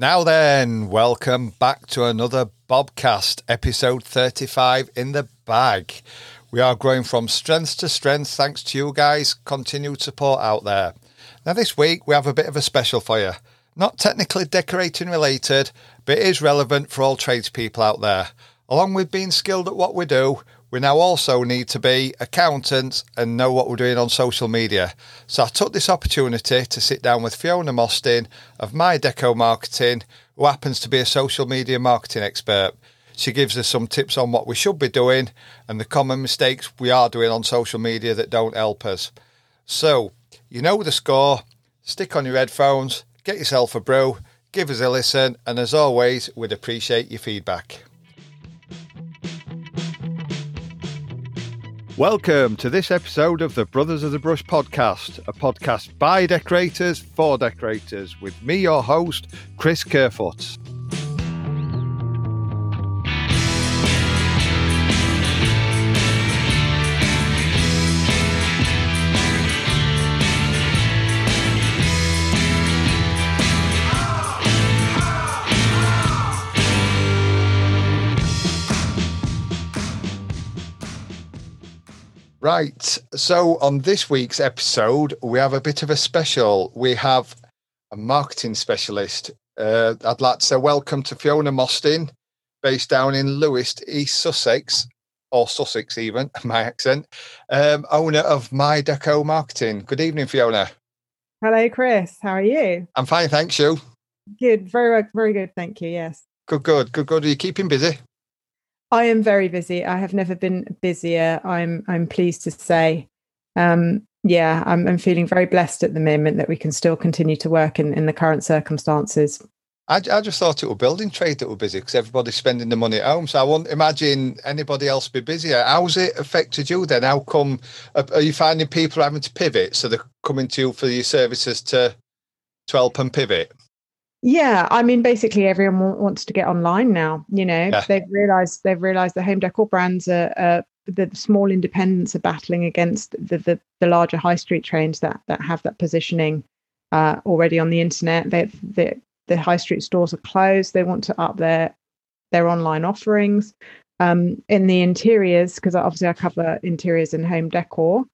Now then, welcome back to another Bobcast, episode 35 in the bag. We are growing from strength to strength thanks to you guys' continued support out there. Now, this week we have a bit of a special for you. Not technically decorating related, but it is relevant for all tradespeople out there. Along with being skilled at what we do, we now also need to be accountants and know what we're doing on social media. So I took this opportunity to sit down with Fiona Mostyn of My Deco Marketing, who happens to be a social media marketing expert. She gives us some tips on what we should be doing and the common mistakes we are doing on social media that don't help us. So, you know the score. Stick on your headphones, get yourself a brew, give us a listen, and as always, we'd appreciate your feedback. Welcome to this episode of the Brothers of the Brush podcast, a podcast by decorators for decorators, with me, your host, Chris Kerfoot. Right. So, on this week's episode, we have a bit of a special. We have a marketing specialist. Uh, I'd like to say welcome to Fiona Mostyn, based down in Lewes, East Sussex, or Sussex even, my accent, um, owner of My Deco Marketing. Good evening, Fiona. Hello, Chris. How are you? I'm fine, thanks. You? Good. Very, very good. Thank you. Yes. Good, good, good, good. Are you keeping busy? I am very busy. I have never been busier. I'm I'm pleased to say. Um, yeah, I'm, I'm feeling very blessed at the moment that we can still continue to work in, in the current circumstances. I, I just thought it was building trade that were busy because everybody's spending the money at home. So I won't imagine anybody else be busier. How's it affected you then? How come are you finding people having to pivot so they're coming to you for your services to to help and pivot? Yeah, I mean, basically everyone wants to get online now. You know, Yeah. they've realised they've realised the home decor brands are, uh, the small independents are battling against the, the the larger high street chains that that have that positioning uh, already on the internet. They the the high street stores are closed. They want to up their their online offerings. Um, in the interiors, because obviously I cover interiors and home decor.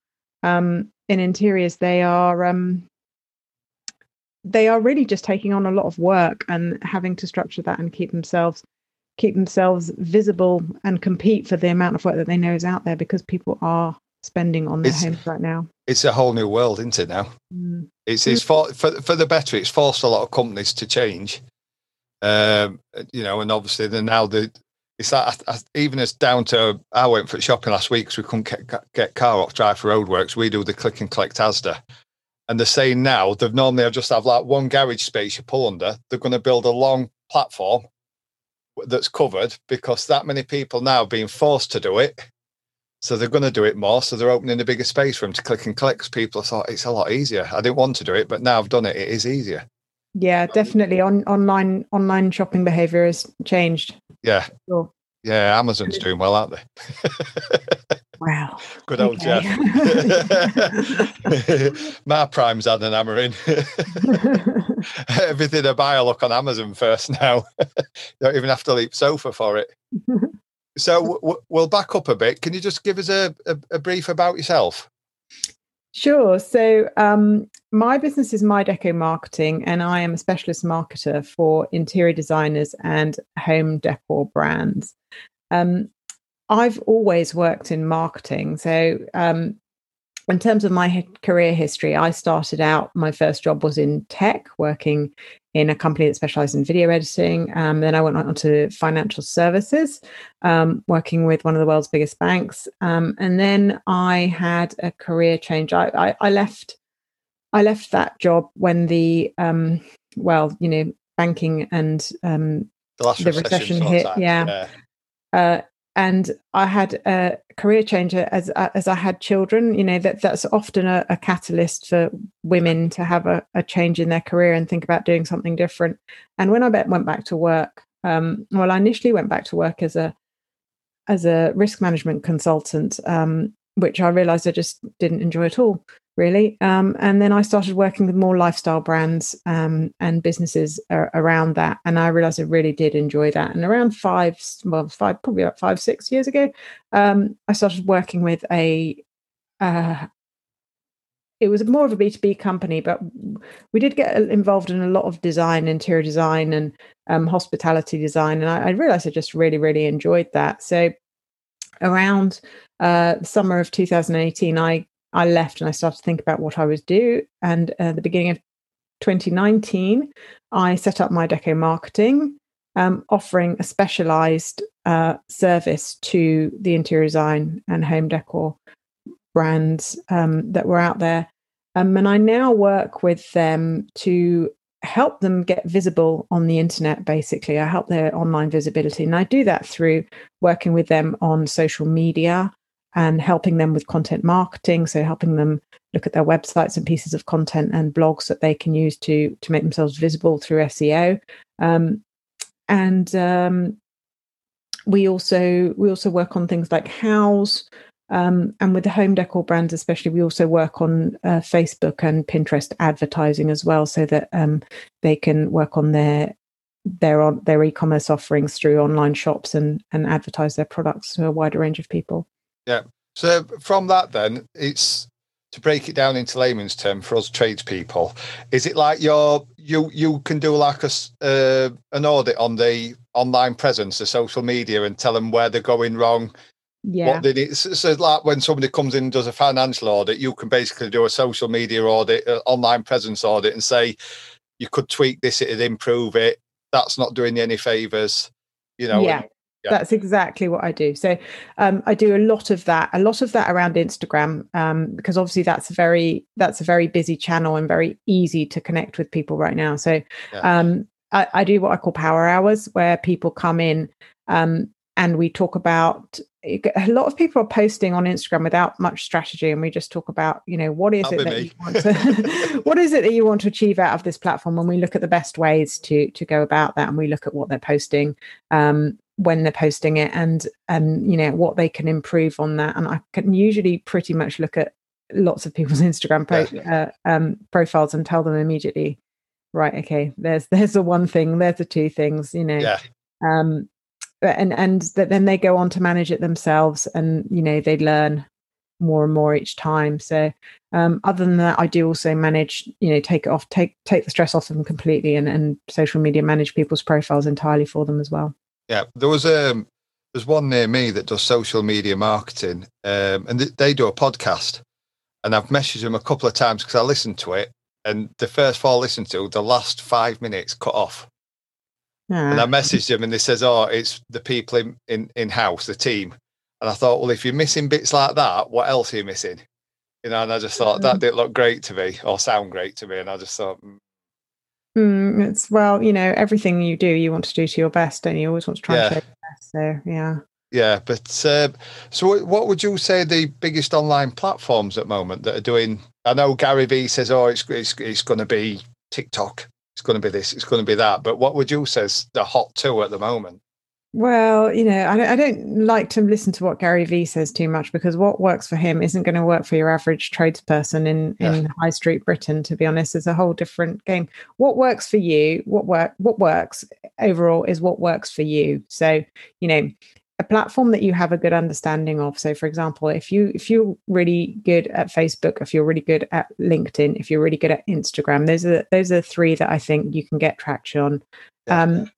Um, in interiors, they are um, they are really just taking on a lot of work and having to structure that and keep themselves keep themselves visible and compete for the amount of work that they know is out there because people are spending on their It's- homes right now. It's a whole new world, isn't it now? Mm. It's it's for for for the better. It's forced a lot of companies to change. Um, you know, and obviously then now the it's that I- I- even as down to I went for shopping last week because we couldn't get, get car off drive for roadworks. We do the click and collect ASDA, and they're saying now they've normally just have like one garage space you pull under. They're going to build a long platform that's covered because that many people now are being forced to do it. So they're going to do it more. So they're opening a bigger space for them to click and collect. 'cause People thought it's a lot easier. I didn't want to do it, but now I've done it. It is easier. Yeah, definitely. On online online shopping behavior has changed. Yeah. Sure. Yeah. Amazon's doing well, aren't they? Wow. Good old Okay. Jeff. My prime's had an hammer in. Everything I buy, I look on Amazon first now. Don't even have to leap sofa for it. So w- w- we'll back up a bit. Can you just give us a, a, a brief about yourself? Sure. So, um, my business is My Deco Marketing, and I am a specialist marketer for interior designers and home decor brands. Um, I've always worked in marketing. So, um, in terms of my career history, I started out, my first job was in tech, working in a company that specialized in video editing. Um, then I went on to financial services, um, working with one of the world's biggest banks. Um, and then I had a career change. I, I, I left. I left that job when the um, well, you know, banking and um, The last The recession of hit, time. yeah. uh, and I had a career change as as I had children. You know that that's often a, a catalyst for women to have a, a change in their career and think about doing something different. And when I went back to work, um, well, I initially went back to work as a as a risk management consultant, um, which I realized I just didn't enjoy at all. Really. Um, and then I started working with more lifestyle brands um, and businesses around that. And I realized I really did enjoy that. And around five, well, five, probably about five, six years ago, um, I started working with a, uh, it was more of a B2B company, but we did get involved in a lot of design, interior design, and um, hospitality design. And I, I realized I just really, really enjoyed that. So around uh, summer of 2018, I I left and I started to think about what I would do. And uh, the beginning of 2019, I set up my Deco Marketing, um, offering a specialized uh, service to the interior design and home decor brands um, that were out there. Um, and I now work with them to help them get visible on the internet, basically. I help their online visibility. And I do that through working with them on social media and helping them with content marketing. So helping them look at their websites and pieces of content and blogs that they can use to to make themselves visible through SEO. Um, and um, we also we also work on things like Houzz. Um, and with the home decor brands, especially, we also work on uh, Facebook and Pinterest advertising as well, so that um, they can work on their their on their e-commerce offerings through online shops and and advertise their products to a wider range of people. Yeah. So from that, then it's to break it down into layman's term for us tradespeople. Is it like you're you you can do like a uh, an audit on the online presence, the social media, and tell them where they're going wrong? Yeah. What they need. So, so like when somebody comes in and does a financial audit, you can basically do a social media audit, uh, online presence audit, and say you could tweak this, it'd improve it. That's not doing you any favors. You know, yeah. Yeah. That's exactly what I do. So um, I do a lot of that, a lot of that around Instagram, um, because obviously that's a very that's a very busy channel and very easy to connect with people right now. So yeah. um, I, I, do what I call power hours, where people come in um, and we talk about. A lot of people are posting on Instagram without much strategy, and we just talk about, you know, what is That'll it that me. you want to, what is it that you want to achieve out of this platform? And we look at the best ways to to go about that, and we look at what they're posting, um, when they're posting it and and you know what they can improve on that. And i can usually pretty much look at lots of people's instagram po- uh, um, profiles and tell them immediately right okay there's there's the one thing there's the two things you know. Yeah. um and and that then they go on to manage it themselves and you know they learn more and more each time. So um, other than that i do also manage you know take it off take take the stress off them completely and, and social media manage people's profiles entirely for them as well yeah, there was um there's one near me that does social media marketing, um, and th- they do a podcast, and I've messaged them a couple of times because I listened to it, and the first four I listened to, the last five minutes cut off. And I messaged them, and they says, "Oh, it's the people in, in in house, the team." And I thought, well, if you're missing bits like that, what else are you missing? You know, and I just thought that didn't look great to me or sound great to me, and I just thought, mm, it's well, you know, everything you do, you want to do to your best, and you always want to try yeah. and show your best. So, yeah. Yeah, but uh, so what would you say the biggest online platforms at the moment that are doing? I know Gary Vee says, "Oh, it's it's, it's going to be TikTok, it's going to be this, it's going to be that." But what would you say is the hot two at the moment? Well, you know, I don't, I don't like to listen to what Gary Vee says too much because what works for him isn't going to work for your average tradesperson in, yeah. in High Street Britain. To be honest, it's a whole different game. What works for you, what work, what works overall is what works for you. So, you know, a platform that you have a good understanding of. So, for example, if you if you're really good at Facebook, if you're really good at LinkedIn, if you're really good at Instagram, those are those are three that I think you can get traction on. Yeah. Um,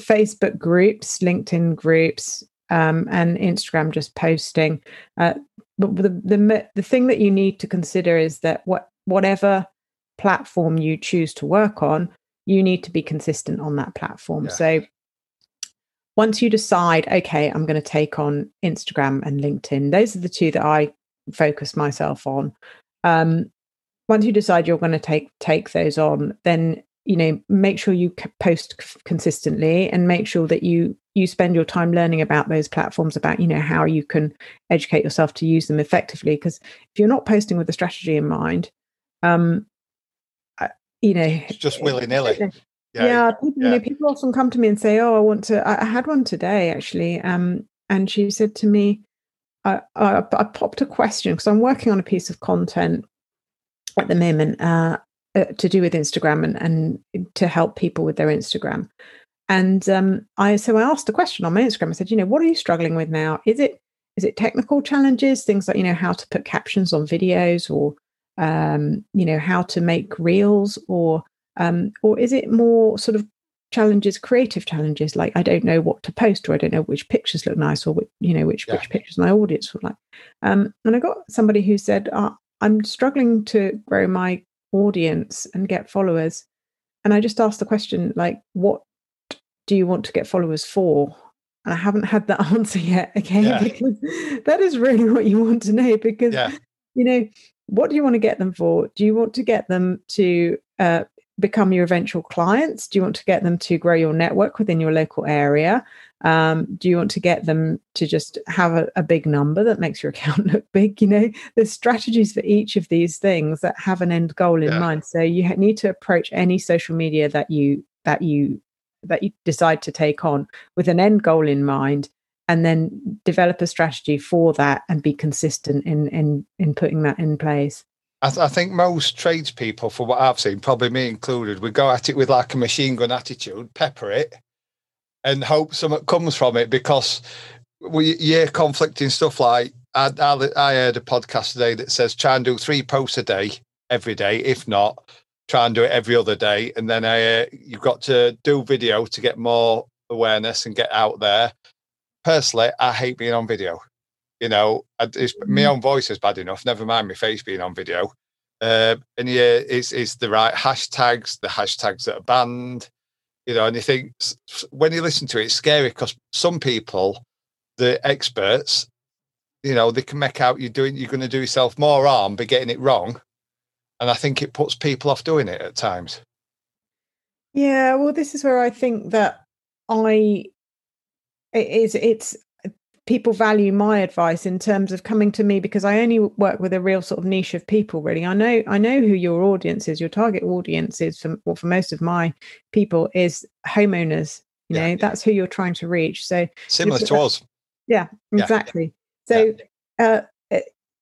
Facebook groups, LinkedIn groups, um, and Instagram just posting. Uh, but the, the the thing that you need to consider is that what whatever platform you choose to work on, you need to be consistent on that platform. Yeah. So once you decide, okay, I'm going to take on Instagram and LinkedIn, those are the two that I focus myself on. Um, once you decide you're going to take take those on, then you know make sure you post consistently and make sure that you you spend your time learning about those platforms about you know how you can educate yourself to use them effectively because if you're not posting with a strategy in mind um you know it's just willy-nilly yeah, yeah, people, yeah. You know, people often come to me and say oh i want to i, I had one today actually um and she said to me I, I, I popped a question because I'm working on a piece of content at the moment uh, uh, to do with Instagram and, and to help people with their Instagram. And um, I so I asked a question on my Instagram. I said, you know, what are you struggling with now? Is it is it technical challenges, things like you know how to put captions on videos, or um, you know how to make reels, or um, or is it more sort of challenges, creative challenges, like I don't know what to post, or I don't know which pictures look nice, or which, you know which yeah. which pictures my audience would like. Um, and I got somebody who said, uh, I'm struggling to grow my audience and get followers. And I just asked the question, like, what do you want to get followers for? And I haven't had that answer yet. Okay. Yeah. Because that is really what you want to know. Because, yeah. you know, what do you want to get them for? Do you want to get them to uh, become your eventual clients? Do you want to get them to grow your network within your local area? Um, do you want to get them to just have a, a, big number that makes your account look big? You know, there's strategies for each of these things that have an end goal in yeah. mind. So you need to approach any social media that you that you that you decide to take on with an end goal in mind and then develop a strategy for that and be consistent in in in putting that in place I, th- I, think most tradespeople, for what I've seen, probably me included, we go at it with like a machine gun attitude, pepper it, and hope something comes from it because we hear conflicting stuff like I, I, I heard a podcast today that says try and do three posts a day every day. If not, try and do it every other day. And then uh, you've got to do video to get more awareness and get out there. Personally, I hate being on video. You know, it's, my mm. own voice is bad enough. Never mind my face being on video. Uh, and yeah, it's, it's the right hashtags, the hashtags that are banned. You know, and you think when you listen to it, it's scary because some people, the experts, you know, they can make out you're doing, you're going to do yourself more harm by getting it wrong and I think it puts people off doing it at times. Yeah, well, this is where I think that I it is it's people value my advice in terms of coming to me because I only work with a real sort of niche of people. Really, I know I know who your audience is. Your target audience is for well, for most of my people is homeowners. You yeah, know, yeah. that's who you're trying to reach. So similar to us. Yeah, exactly. Yeah. So uh,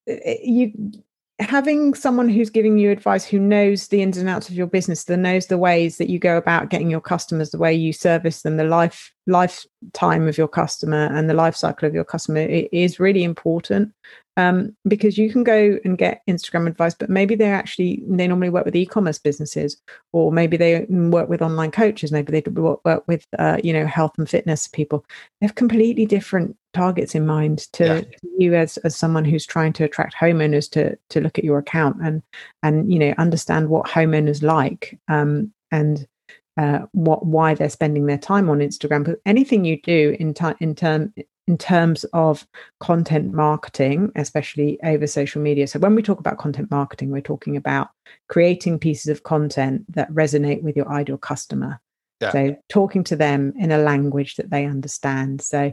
you having someone who's giving you advice who knows the ins and outs of your business that knows the ways that you go about getting your customers the way you service them the life lifetime of your customer and the life cycle of your customer is really important um, because you can go and get Instagram advice, but maybe they actually they normally work with e-commerce businesses, or maybe they work with online coaches, maybe they work with uh, you know health and fitness people. They have completely different targets in mind to, yeah. to, you as as someone who's trying to attract homeowners to to look at your account and and you know understand what homeowners like um, and uh, what why they're spending their time on Instagram. But anything you do in time in term in terms of content marketing, especially over social media. So, when we talk about content marketing, we're talking about creating pieces of content that resonate with your ideal customer. Yeah. So, talking to them in a language that they understand. So,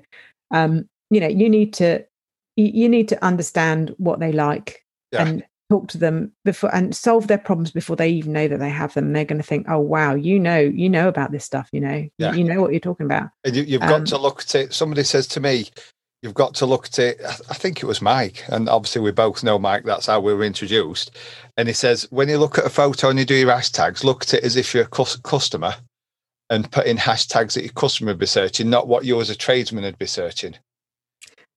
um, you know, you need to you need to understand what they like yeah. and talk to them before and solve their problems before they even know that they have them. They're going to think, "Oh, wow, you know, you know about this stuff. You know, yeah. you, know what you're talking about." And you, have got um, to look at it. Somebody says to me, "You've got to look at it." I think it was Mike, and obviously we both know Mike. That's how we were introduced. And he says, when you look at a photo and you do your hashtags, look at it as if you're a customer, and put in hashtags that your customer would be searching, not what you as a tradesman would be searching.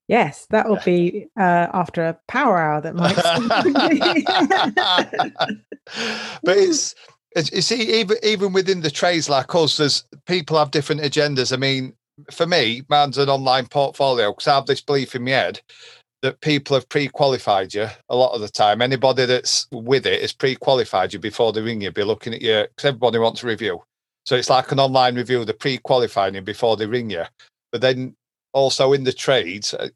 Yes, that will be uh, after a power hour that might. but it's, it's you see even even within the trades like us, there's people have different agendas. I mean, for me, mine's an online portfolio because I have this belief in my head that people have pre-qualified you a lot of the time. Anybody that's with it has pre-qualified you before they ring you, be looking at you because everybody wants a review. So it's like an online review. They're pre-qualifying you before they ring you. But then also in the trades, uh,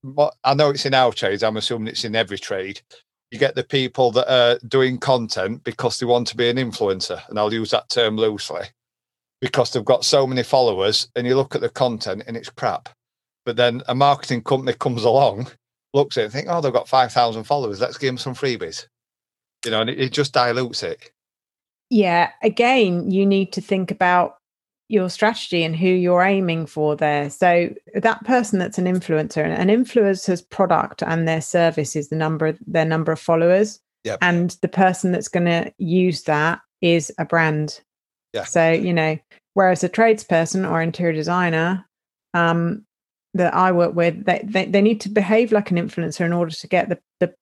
I know it's in our trades, I'm assuming it's in every trade. You get the people that are doing content because they want to be an influencer, and I'll use that term loosely because they've got so many followers, and you look at the content and it's crap. But then a marketing company comes along, looks at it and think, oh, they've got 5,000 followers, let's give them some freebies. You know, and it, it just dilutes it. Yeah. Again, you need to think about your strategy and who you're aiming for there. So that person that's an influencer, an influencer's product and their service is the number their number of followers. Yep. and the person that's going to use that is a brand. Yeah. So you know, whereas a tradesperson or interior designer, um, that I work with, they, they they need to behave like an influencer in order to get the the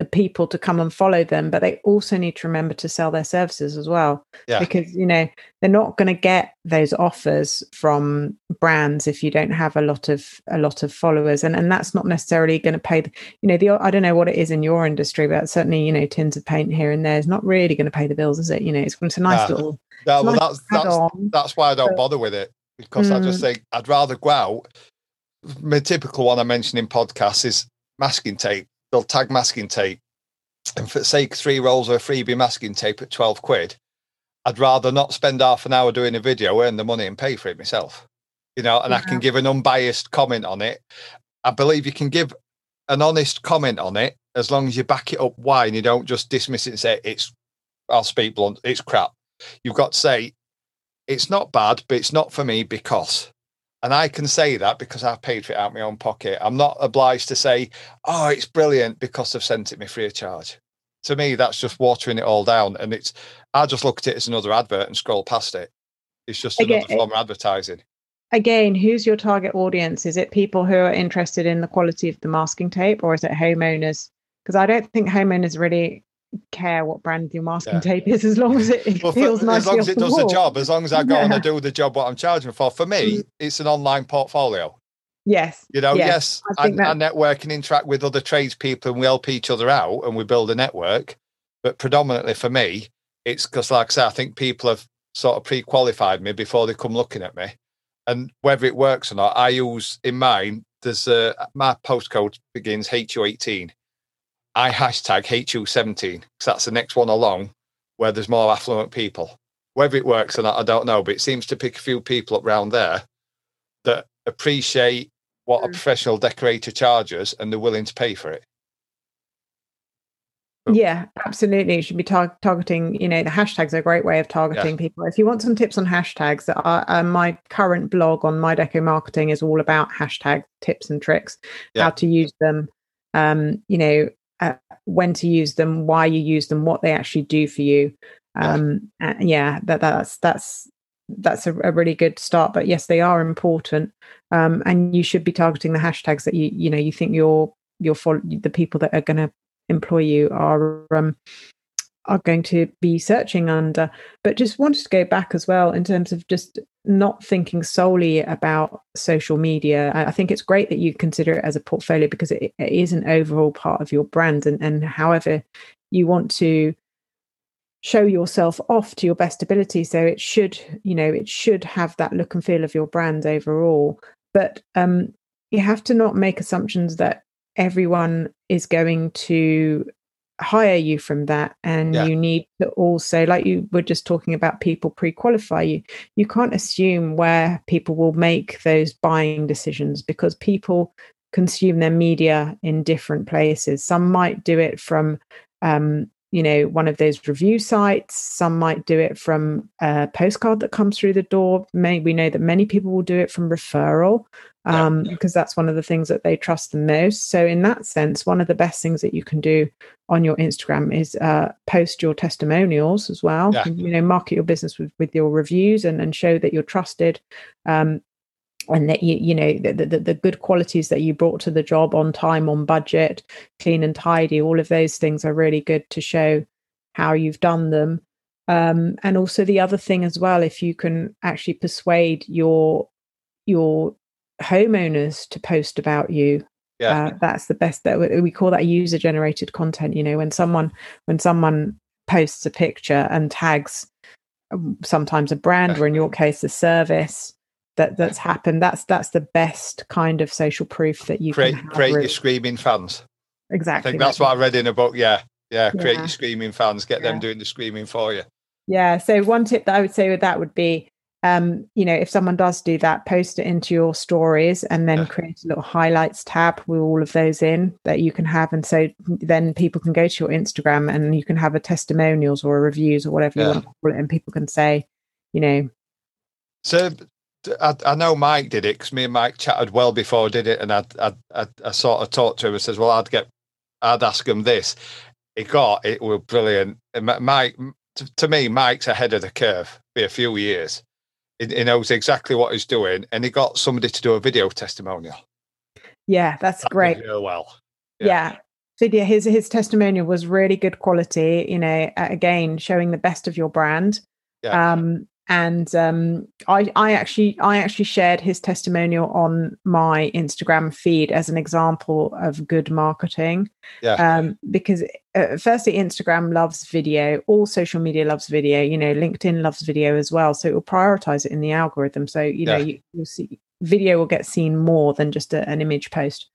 the people to come and follow them, but they also need to remember to sell their services as well. Yeah. Because, you know, they're not going to get those offers from brands if you don't have a lot of a lot of followers. And and that's not necessarily going to pay the, you know, the I don't know what it is in your industry, but certainly, you know, tins of paint here and there is not really going to pay the bills, is it? You know, it's, it's a nice Nah. little No, well, nice that's that's that's why I don't but- bother with it because I just Mm. think I'd rather go out. My typical one I mention in podcasts is masking tape. They'll tag masking tape, and for sake three rolls of a freebie masking tape at twelve quid, I'd rather not spend half an hour doing a video, earn the money, and pay for it myself. You know, and I can give an unbiased comment on it. I believe you can give an honest comment on it as long as you back it up why and you don't just dismiss it and say it's. I'll speak blunt. It's crap. You've got to say it's not bad, but it's not for me because. And I can say that because I've paid for it out of my own pocket. I'm not obliged to say, oh, it's brilliant because they've sent it me free of charge. To me, that's just watering it all down. And it's, I just look at it as another advert and scroll past it. It's just Again, another form of advertising. again, who's your target audience? Is it people who are interested in the quality of the masking tape or is it homeowners? Because I don't think homeowners really care what brand your masking Yeah. tape is as long as it, Well, for- feels nice as long as it does the job, as long as I go and I Yeah. do the job what I'm charging for. For me, mm. it's an online portfolio. Yes. You know, Yes, yes, I I, I network and interact with other tradespeople and we help each other out and we build a network. But predominantly for me, it's because, like I say, I think people have sort of pre qualified me before they come looking at me. And whether it works or not, I use in mine, there's a, my postcode begins HU18. I hashtag HU17 because that's the next one along where there's more affluent people. Whether it works or not, I don't know, but it seems to pick a few people up round there that appreciate what a Mm. professional decorator charges and they're willing to pay for it. Yeah, absolutely. You should be tar- targeting, you know, the hashtags are a great way of targeting people. If you want some tips on hashtags, uh, uh, my current blog on My Deco Marketing is all about hashtag tips and tricks, Yeah. how to use them, um, you know, when to use them, why you use them, what they actually do for you. Yeah. Um, uh, yeah, that that's that's that's a, a really good start. But yes, they are important, um, and you should be targeting the hashtags that you you know you think your your the people that are going to employ you are um, are going to be searching under. But just wanted to go back as well in terms of just not thinking solely about social media. I think it's great that you consider it as a portfolio because it, it is an overall part of your brand, and and however you want to show yourself off to your best ability so it should you know it should have that look and feel of your brand overall but um you have to not make assumptions that everyone is going to hire you from that and Yeah. you need to also like you were just talking about people pre-qualify you you can't assume where people will make those buying decisions because people consume their media in different places. Some might do it from um, you know one of those review sites. Some might do it from a postcard that comes through the door. May, we know that many people will do it from referral Yeah. um, because that's one of the things that they trust the most so in that sense one of the best things that you can do on your instagram is uh, post your testimonials as well Yeah. you know market your business with, with your reviews and, and show that you're trusted um, and that you you know the, the the good qualities that you brought to the job on time on budget clean and tidy all of those things are really good to show how you've done them um, and also the other thing as well if you can actually persuade your your homeowners to post about you Yeah. uh, that's the best that we call that user generated content you know when someone when someone posts a picture and tags um, sometimes a brand or in your case a service that that's happened that's that's the best kind of social proof that you create create your screaming fans. exactly I think that's what I read in a book. Yeah. Yeah. Create Yeah. your screaming fans, get them doing the screaming for you. Yeah. So one tip that I would say with that would be, um, you know, if someone does do that, post it into your stories and then Yeah. create a little highlights tab with all of those in that you can have. And so then people can go to your Instagram and you can have a testimonials or a reviews or whatever you want to call it. And people can say, you know, So I, I know Mike did it because me and Mike chatted well before I did it, and I I, I, I sort of talked to him and says, "Well, I'd get, I'd ask him this: he got it was brilliant. And Mike, to, to me, Mike's ahead of the curve by a few years. He, knows exactly what he's doing, and he got somebody to do a video testimonial. Yeah, that's that great. Well. Yeah. yeah. Video. His his testimonial was really good quality. You know, again, showing the best of your brand. Yeah. Um, and um, I, I actually I actually shared his testimonial on my Instagram feed as an example of good marketing. Yeah. Um, because uh, firstly, Instagram loves video. All social media loves video. You know, LinkedIn loves video as well. So it will prioritize it in the algorithm. So you know, yeah. you, will see video will get seen more than just a, an image post.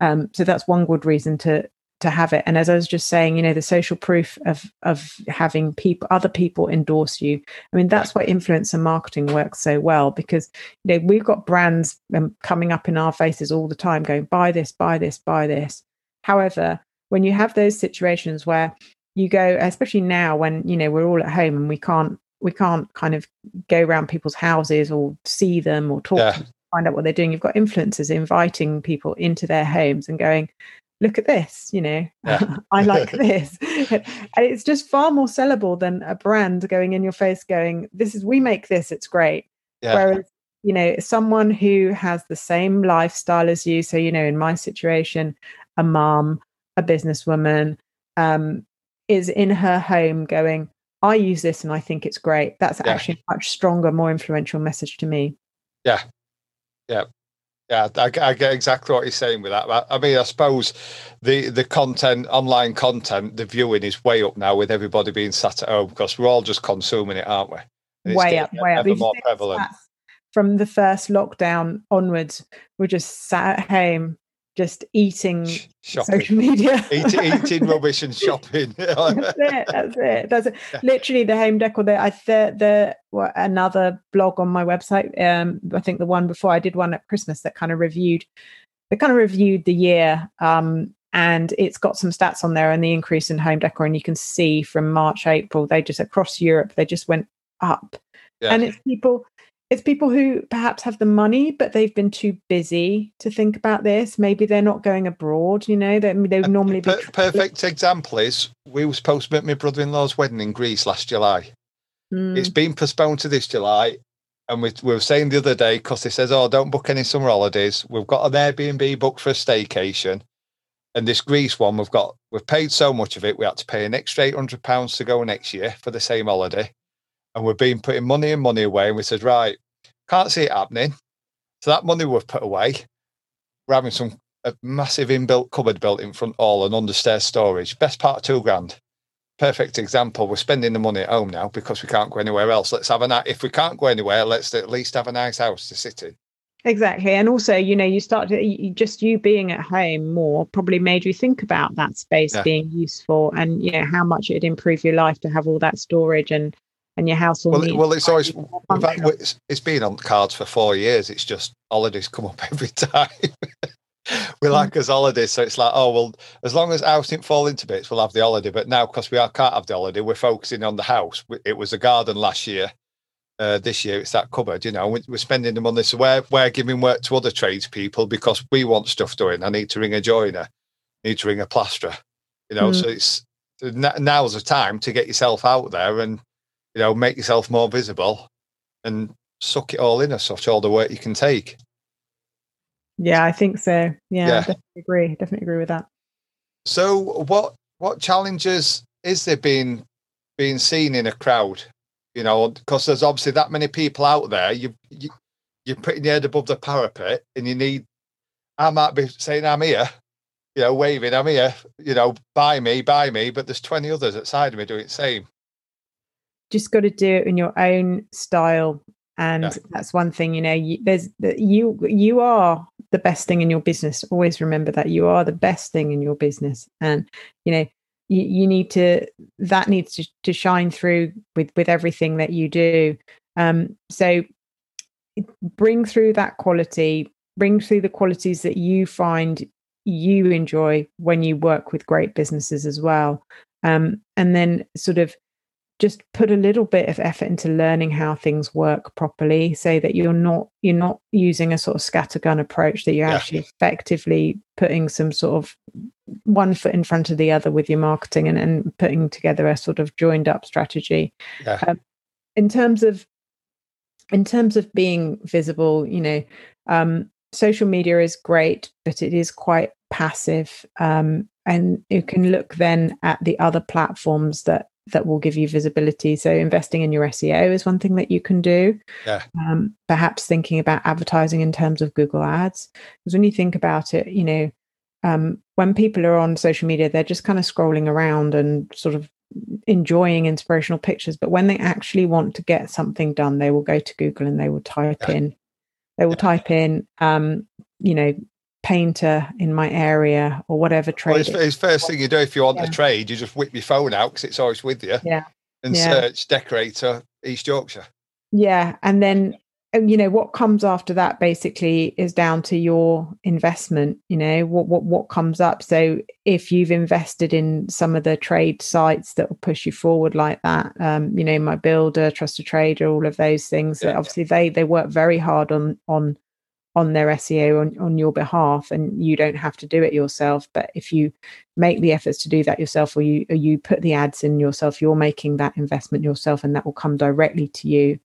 Um, so that's one good reason to to have it. And as i was just saying you know the social proof of of having people other people endorse you. I mean that's why influencer marketing works so well because you know we've got brands um, coming up in our faces all the time going buy this buy this buy this. However when you have those situations where you go especially now when you know we're all at home and we can't we can't kind of go around people's houses or see them or talk yeah. to them, find out what they're doing you've got influencers inviting people into their homes and going look at this you know yeah. i like this and it's just far more sellable than a brand going in your face going this is we make this it's great yeah. whereas you know someone who has the same lifestyle as you so you know in my situation a mom a businesswoman um, is in her home going i use this and i think it's great that's yeah. actually a much stronger more influential message to me yeah yeah yeah, I, I, get exactly what you're saying with that. I mean, I suppose the the content, online content, the viewing is way up now with everybody being sat at home because we're all just consuming it, aren't we? And way up, way up. more prevalent. From the first lockdown onwards, we're just sat at home just eating shopping. social media, eating, eating rubbish and shopping. that's it. That's it. That's it. Literally, the home decor. The I the the what, another blog on my website. Um, I think the one before I did one at Christmas that kind of reviewed, that kind of reviewed the year. Um, and it's got some stats on there and the increase in home decor, and you can see from March, April, they just across Europe, they just went up. Yeah. And it's people it's people who perhaps have the money but they've been too busy to think about this. Maybe they're not going abroad you know they, they would normally be per- perfect example is we were supposed to make my brother-in-law's wedding in greece last july. Mm. it's been postponed to this july and we, we were saying the other day because he says oh don't book any summer holidays. We've got an airbnb booked for a staycation and this greece one we've got we've paid so much of it we had to pay an extra 800 pounds to go next year for the same holiday and we've been putting money and money away. And we said, right, can't see it happening. So that money we've put away, we're having some a massive inbuilt cupboard built in front hall and understairs storage. Best part of two grand. Perfect example. We're spending the money at home now because we can't go anywhere else. Let's have a night. If we can't go anywhere, let's at least have a nice house to sit in. Exactly. And also, you know, you start to you, just you being at home more probably made you think about that space yeah. being useful and, you know, how much it'd improve your life to have all that storage and and your house will well, well it's always in fact, it's, it's been on cards for four years. It's just holidays come up every time. We like us holidays so it's like oh well as long as house didn't fall into bits we'll have the holiday. But now because we are, can't have the holiday we're focusing on the house. It was a garden last year uh, this year it's that cupboard you know we're spending the money. So we're, we're giving work to other tradespeople because we want stuff doing. I need to ring a joiner I need to ring a plasterer you know mm. so it's now's the time to get yourself out there and you know, make yourself more visible and suck it all in as such, all the work you can take. Yeah, I think so. Yeah, yeah. definitely agree. Definitely agree with that. So what what challenges is there being being seen in a crowd? You know, because there's obviously that many people out there. You you you're putting your head above the parapet, and you need. I might be saying I'm here, you know, waving, I'm here, you know, buy me, buy me, but there's 20 others outside of me doing the same just got to do it in your own style. And yeah. that's one thing you know you, there's you you are the best thing in your business. Always remember that you are the best thing in your business. And you know you, you need to that needs to, to shine through with with everything that you do. Um so bring through that quality bring through the qualities that you find you enjoy when you work with great businesses as well. Um and then sort of just put a little bit of effort into learning how things work properly so that you're not you're not using a sort of scattergun approach that you're yeah. actually effectively putting some sort of one foot in front of the other with your marketing and, and putting together a sort of joined up strategy yeah. um, in terms of in terms of being visible you know um, social media is great but it is quite passive um, and you can look then at the other platforms that that will give you visibility. So investing in your SEO is one thing that you can do. Yeah. Um, perhaps thinking about advertising in terms of Google Ads, because when you think about it, you know, um, when people are on social media, they're just kind of scrolling around and sort of enjoying inspirational pictures. But when they actually want to get something done, they will go to Google and they will type yeah. in, they will yeah. type in, um, you know, painter in my area or whatever trade. Well, it's, it's first thing you do if you want yeah. a trade, you just whip your phone out because it's always with you. Yeah. And yeah. search decorator East Yorkshire. Yeah, and then you know what comes after that basically is down to your investment you know what what what comes up so if you've invested in some of the trade sites that will push you forward like that um you know my builder trusted trader all of those things yeah. obviously they they work very hard on on on their SEO on, on your behalf and you don't have to do it yourself. But if you make the efforts to do that yourself or you or you put the ads in yourself, you're making that investment yourself and that will come directly to you.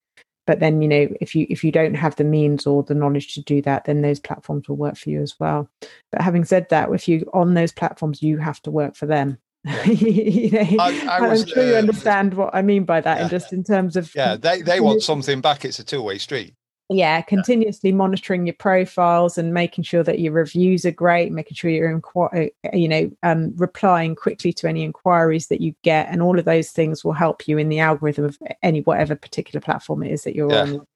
But then, you know, if you if you don't have the means or the knowledge to do that, then those platforms will work for you as well. But having said that, if you on those platforms, you have to work for them. You know, I, am sure you uh, understand what I mean by that, yeah. and just in terms of yeah, they they want something back. It's a two way street yeah continuously monitoring your profiles and making sure that your reviews are great making sure you're inqu- uh, you know um, replying quickly to any inquiries that you get and all of those things will help you in the algorithm of any whatever particular platform it is that you're yeah. on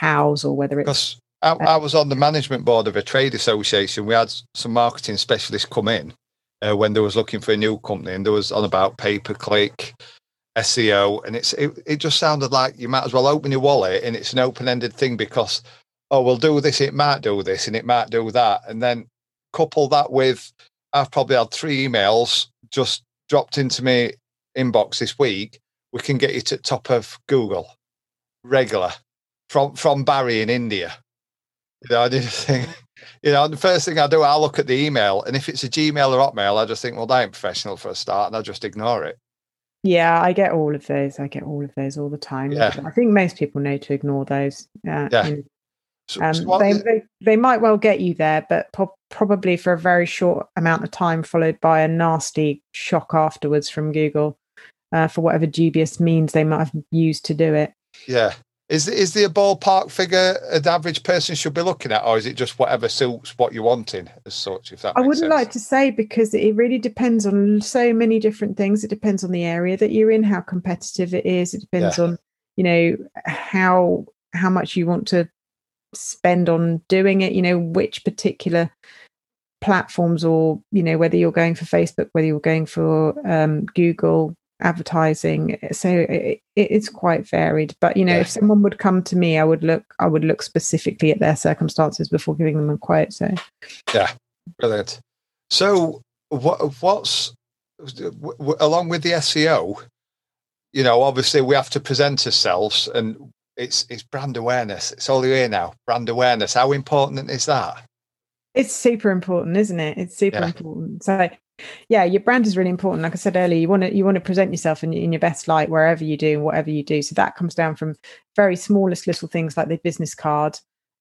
Houzz or whether it's I, uh, I, was on the management board of a trade association we had some marketing specialists come in uh, when they was looking for a new company and there was on about pay per click SEO, and it's it, it just sounded like you might as well open your wallet and it's an open ended thing because oh we'll do this, it might do this, and it might do that, and then couple that with I've probably had three emails just dropped into my inbox this week. We can get you to top of Google regular from from Barry in India. You know, I did think, you know, the first thing I do, I look at the email, and if it's a Gmail or Hotmail, I just think, well, that ain't professional for a start, and I just ignore it. Yeah, I get all of those. I get all of those all the time. Yeah. I think most people know to ignore those. Uh, yeah. In, um, so they, they, they might well get you there, but po- probably for a very short amount of time, followed by a nasty shock afterwards from Google uh, for whatever dubious means they might have used to do it. Yeah. Is is there a ballpark figure an average person should be looking at, or is it just whatever suits what you're wanting as such? If that I wouldn't sense? like to say because it really depends on so many different things. It depends on the area that you're in, how competitive it is. It depends yeah. on you know how how much you want to spend on doing it. You know which particular platforms or you know whether you're going for Facebook, whether you're going for um, Google, advertising. So it, it's quite varied but you know yeah. if someone would come to me i would look i would look specifically at their circumstances before giving them a quote so. Yeah brilliant. So what what's along with the seo you know obviously we have to present ourselves and it's it's brand awareness. It's all here now brand awareness. How important is that? It's super important isn't it? It's super yeah. important. So yeah your brand is really important. Like i said earlier you want to you want to present yourself in, in your best light wherever you do and whatever you do. So that comes down from very smallest little things like the business card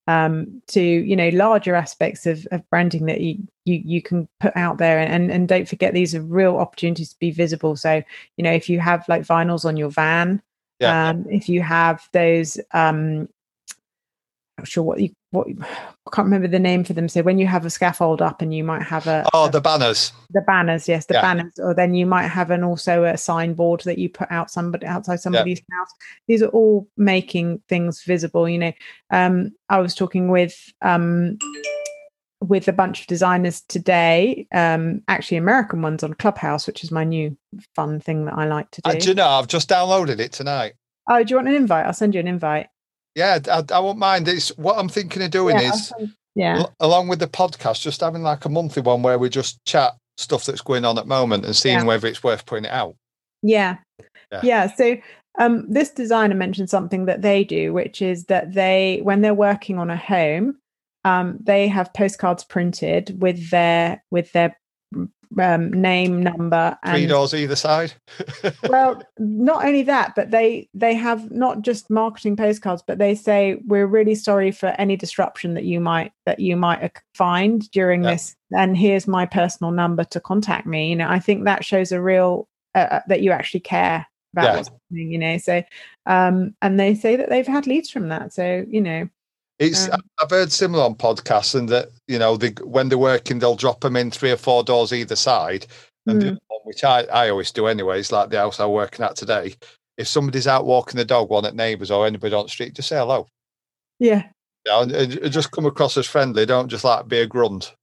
um, to you know larger aspects of, of branding that you, you you can put out there. And, and and don't forget these are real opportunities to be visible. So you know if you have like vinyls on your van yeah. um, if you have those um not sure what you what I can't remember the name for them. So when you have a scaffold up and you might have a oh the banners, the banners, yes, the yeah. banners, or then you might have an also a signboard that you put out somebody outside somebody's yeah. house. These are all making things visible. You know, um, I was talking with um, with a bunch of designers today, um, actually American ones on Clubhouse, which is my new fun thing that I like to do. And do you know, I've just downloaded it tonight. Oh, do you want an invite? I'll send you an invite. Yeah, I, I won't mind. It's what I'm thinking of doing yeah, is, yeah, along with the podcast, just having like a monthly one where we just chat stuff that's going on at the moment and seeing yeah. whether it's worth putting it out. Yeah. Yeah. yeah so um, this designer mentioned something that they do, which is that they, when they're working on a home, um, they have postcards printed with their with their um, name, number, and three doors either side. well, not only that, but they they have not just marketing postcards, but they say we're really sorry for any disruption that you might that you might find during yep. this, and here's my personal number to contact me. You know, I think that shows a real uh, uh that you actually care about yeah. what's happening. You know, so um, and they say that they've had leads from that. So you know, it's um, I've heard similar on podcasts, and that you know they, when they're working, they'll drop them in three or four doors either side, and mm. one, which I, I always do anyways, like the house I'm working at today. If somebody's out walking the dog, one at neighbours or anybody on the street, just say hello. Yeah. Yeah, and, and just come across as friendly. Don't just like be a grunt,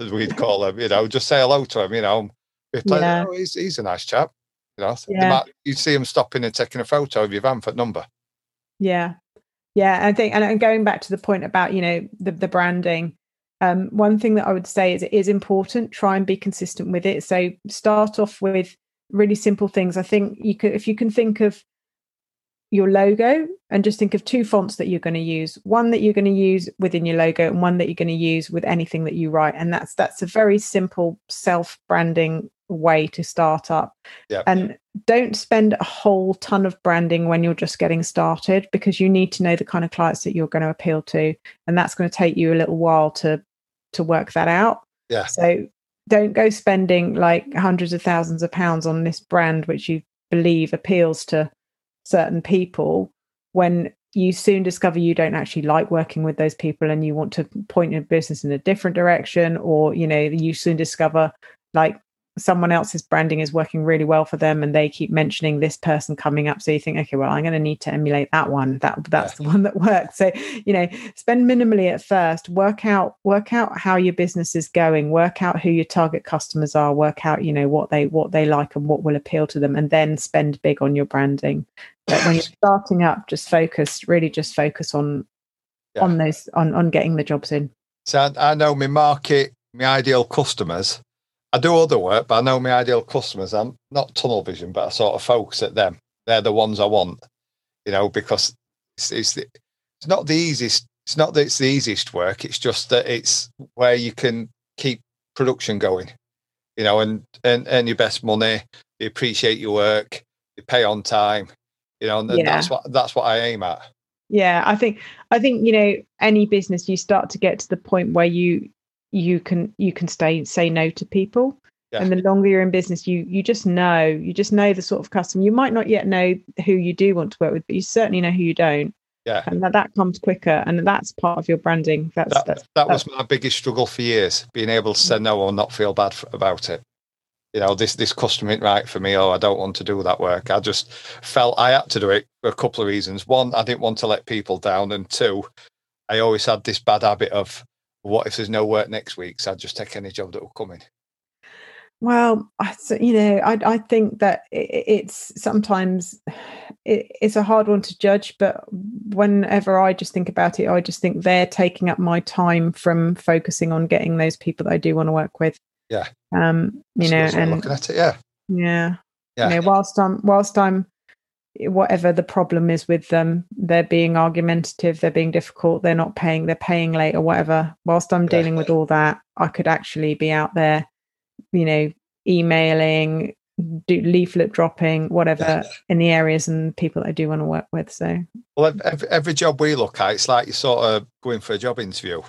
as we'd call them. You know, just say hello to him. You know, like, yeah. oh, he's he's a nice chap. You know, yeah. might, you see him stopping and taking a photo of your van for number. Yeah, yeah, I think, and going back to the point about you know the the branding, um, one thing that I would say is it is important. Try and be consistent with it. So start off with really simple things. I think you could, if you can think of your logo and just think of two fonts that you're going to use one that you're going to use within your logo and one that you're going to use with anything that you write and that's that's a very simple self branding way to start up. Yep. And don't spend a whole ton of branding when you're just getting started because you need to know the kind of clients that you're going to appeal to. And that's going to take you a little while to to work that out. Yeah. So don't go spending like hundreds of thousands of pounds on this brand which you believe appeals to certain people when you soon discover you don't actually like working with those people and you want to point your business in a different direction or you know you soon discover like someone else's branding is working really well for them and they keep mentioning this person coming up. So you think okay well i'm going to need to emulate that one. That that's yeah. the one that works. So you know spend minimally at first. Work out work out how your business is going. Work out who your target customers are. Work out you know what they what they like and what will appeal to them and then spend big on your branding. But when you're starting up just focus really just focus on yeah. on those on on getting the jobs in. So i know my market my ideal customers I do other work, but I know my ideal customers. I'm not tunnel vision, but I sort of focus at them. They're the ones I want, you know, because it's it's, the, it's not the easiest. It's not that it's the easiest work. It's just that it's where you can keep production going, you know, and and earn your best money. They appreciate your work. They pay on time, you know, and yeah. that's what that's what I aim at. Yeah, I think I think you know any business you start to get to the point where you you can you can stay say no to people. Yeah. and the longer you're in business you you just know you just know the sort of customer. You might not yet know who you do want to work with but you certainly know who you don't. Yeah. And that, that comes quicker and that's part of your branding. That's that, that's, that that's, was my biggest struggle for years being able to say no or not feel bad for, about it. You know this this customer ain't right for me oh i don't want to do that work. I just felt i had to do it for a couple of reasons. One i didn't want to let people down and two i always had this bad habit of what if there's no work next week? So I'd just take any job that will come in. Well, I, you know, I, I think that it's sometimes it, it's a hard one to judge, but whenever I just think about it, I just think they're taking up my time from focusing on getting those people that I do want to work with. Yeah. Um, you know, and looking at it, yeah. Yeah. Yeah. You know, whilst I'm whilst I'm whatever the problem is with them they're being argumentative they're being difficult they're not paying they're paying late or whatever. Whilst i'm dealing with all that i could actually be out there you know emailing do leaflet dropping whatever in the areas and people that i do want to work with so. Well every, every job we look at it's like you're sort of going for a job interview.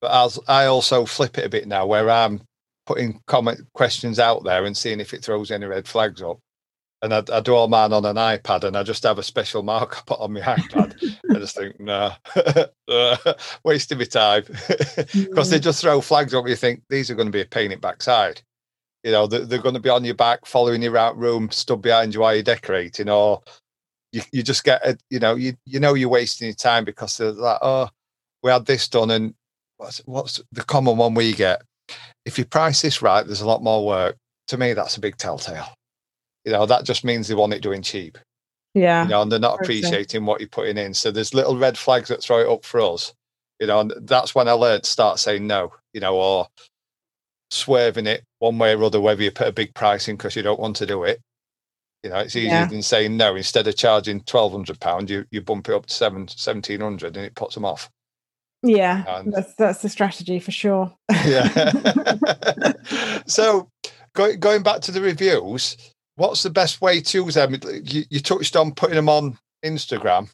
But as i also flip it a bit now where i'm putting comment questions out there and seeing if it throws any red flags up and I, I, do all mine on an iPad, and I just have a special mark put on my iPad. I just think, no, nah, uh, wasting my time because they mm. just throw flags up. You think these are going to be a pain in backside. You know, they're, they're, going to be on your back, following you around room, stood behind you while you're decorating, or you, you just get, a, you know, you you know you're wasting your time because they're like, oh, we had this done, and what's what's the common one we get? If you price this right, there's a lot more work. To me, that's a big telltale you know that just means they want it doing cheap yeah you know and they're not appreciating what you're putting in so there's little red flags that throw it up for us you know and that's when i learned to start saying no you know or swerving it one way or other whether you put a big price in because you don't want to do it You know, it's easier Yeah. than saying no. Instead of charging twelve hundred pound, you you bump it up to seven seventeen hundred, and it puts them off. Yeah, And- that's that's the strategy for sure. Yeah. so, go, going back to the reviews, what's the best way to use them? Um, you, you touched on putting them on Instagram.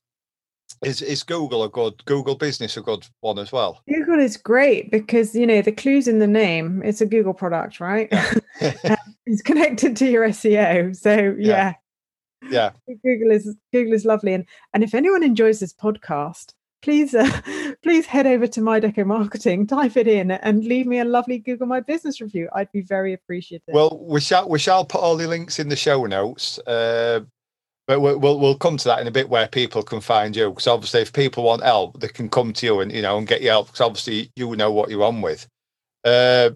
Is is Google a good Google Business a good one as well? Google is great because you know the clues in the name. It's a Google product, right? it's connected to your SEO. So Yeah. yeah, yeah, Google is Google is lovely. And and if anyone enjoys this podcast, please uh, please head over to My Deco Marketing, type it in, and leave me a lovely Google My Business review. I'd be very appreciative. Well, we shall we shall put all the links in the show notes. Uh, but we'll, we'll come to that in a bit where people can find you because obviously if people want help they can come to you and you know and get you help because obviously you know what you're on with. Uh,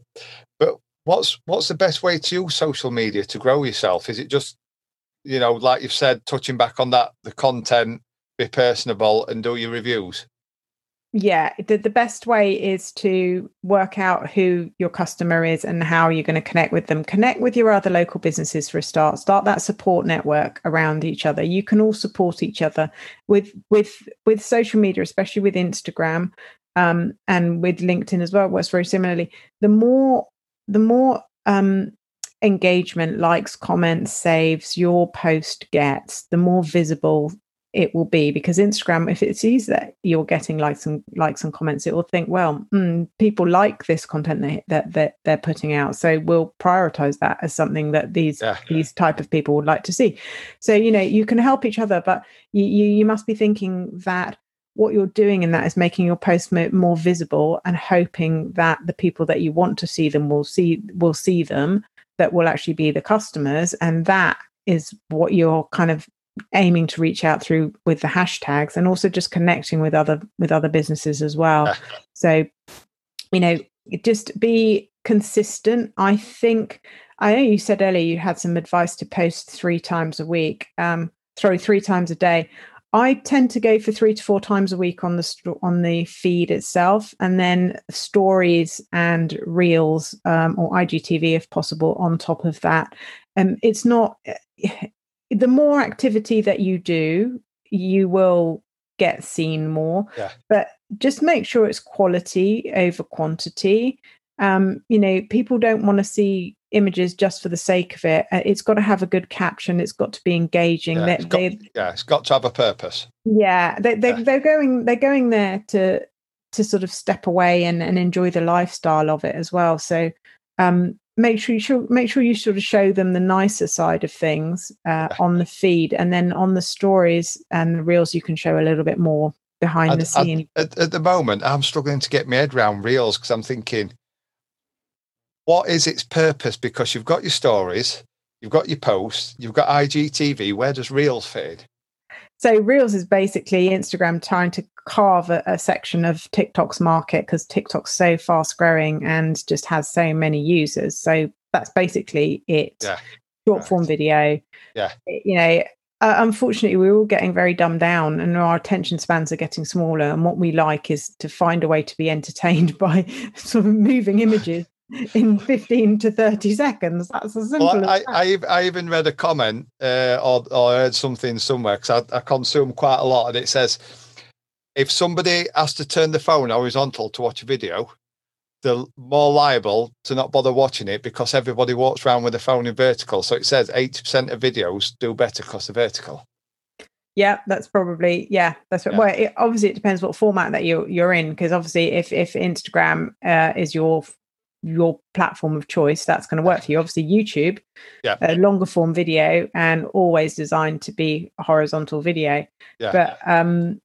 but what's what's the best way to use social media to grow yourself? Is it just you know like you've said touching back on that the content, be personable and do your reviews? yeah the, the best way is to work out who your customer is and how you're going to connect with them. Connect with your other local businesses for a start. Start that support network around each other. You can all support each other with with with social media especially with instagram um, and with linkedin as well works very similarly. The more the more um, engagement likes comments saves your post gets the more visible it will be because Instagram, if it sees that you're getting likes and likes and comments, it will think, well, mm, people like this content they, that that they're putting out, so we'll prioritize that as something that these Yeah. these type of people would like to see. So you know you can help each other, but you you, you must be thinking that what you're doing in that is making your post more visible and hoping that the people that you want to see them will see will see them that will actually be the customers and that is what you're kind of aiming to reach out through with the hashtags and also just connecting with other with other businesses as well. So you know just be consistent. I think i know you said earlier you had some advice to post three times a week um sorry three times a day. I tend to go for three to four times a week on the on the feed itself and then stories and reels um, or igtv if possible on top of that. Um it's not the more activity that you do, you will get seen more. Yeah. But just make sure it's quality over quantity. Um, you know, people don't want to see images just for the sake of it. Uh, It's got to have a good caption. It's got to be engaging. Yeah, They- it's got- they- Yeah, it's got to have a purpose. yeah, they, they, Yeah. they're going. They're going there to to sort of step away and, and enjoy the lifestyle of it as well. So um, make sure you should make sure you sort of show them the nicer side of things uh, on the feed, and then on the stories and the reels, you can show a little bit more behind I'd- the scene. At, at the moment, I'm struggling to get my head around reels because I'm thinking, what is its purpose? Because you've got your stories, you've got your posts, you've got IGTV. Where does reels fit? So Reels is basically Instagram trying to carve a, a section of TikTok's market because TikTok's so fast growing and just has so many users. So that's basically it. Yeah. Short form video. Yeah. You know, uh, unfortunately, we're all getting very dumbed down and our attention spans are getting smaller. And what we like is to find a way to be entertained by sort of moving images in 15 to 30 seconds. That's as simple Well, I. I, I even read a comment uh, or, or heard something somewhere because I, I consume quite a lot, and it says if somebody has to turn the phone horizontal to watch a video, they're more liable to not bother watching it because everybody walks around with the phone in vertical. So it says 80% of videos do better because they're vertical. Yeah, that's probably yeah. That's what, Yeah. well. It, obviously, it depends what format that you're you're in because obviously, if if Instagram uh, is your your platform of choice, that's going to work for you. Obviously, YouTube, Yeah. a longer form video and always designed to be a horizontal video. Yeah. But um,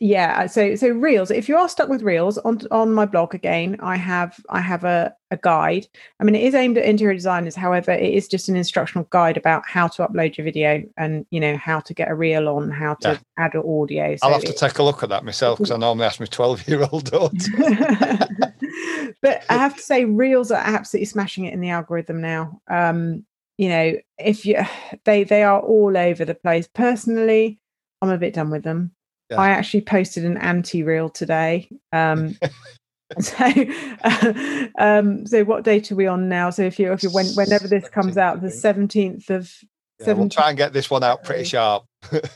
yeah. So so reels. If you are stuck with reels on on my blog again, I have I have a a guide. I mean, it is aimed at interior designers. However, it is just an instructional guide about how to upload your video and you know how to get a reel on, how to Yeah. add audio. So I'll have to it- take a look at that myself because I normally ask my 12 year old daughter. but I have to say, reels are absolutely smashing it in the algorithm now. Um, you know, if you they they are all over the place. Personally, I'm a bit done with them. Yeah. I actually posted an anti-reel today. Um, so, um, so what date are we on now? So if you if you when whenever this comes out, the 17th of Yeah, we'll try and get this one out pretty sharp.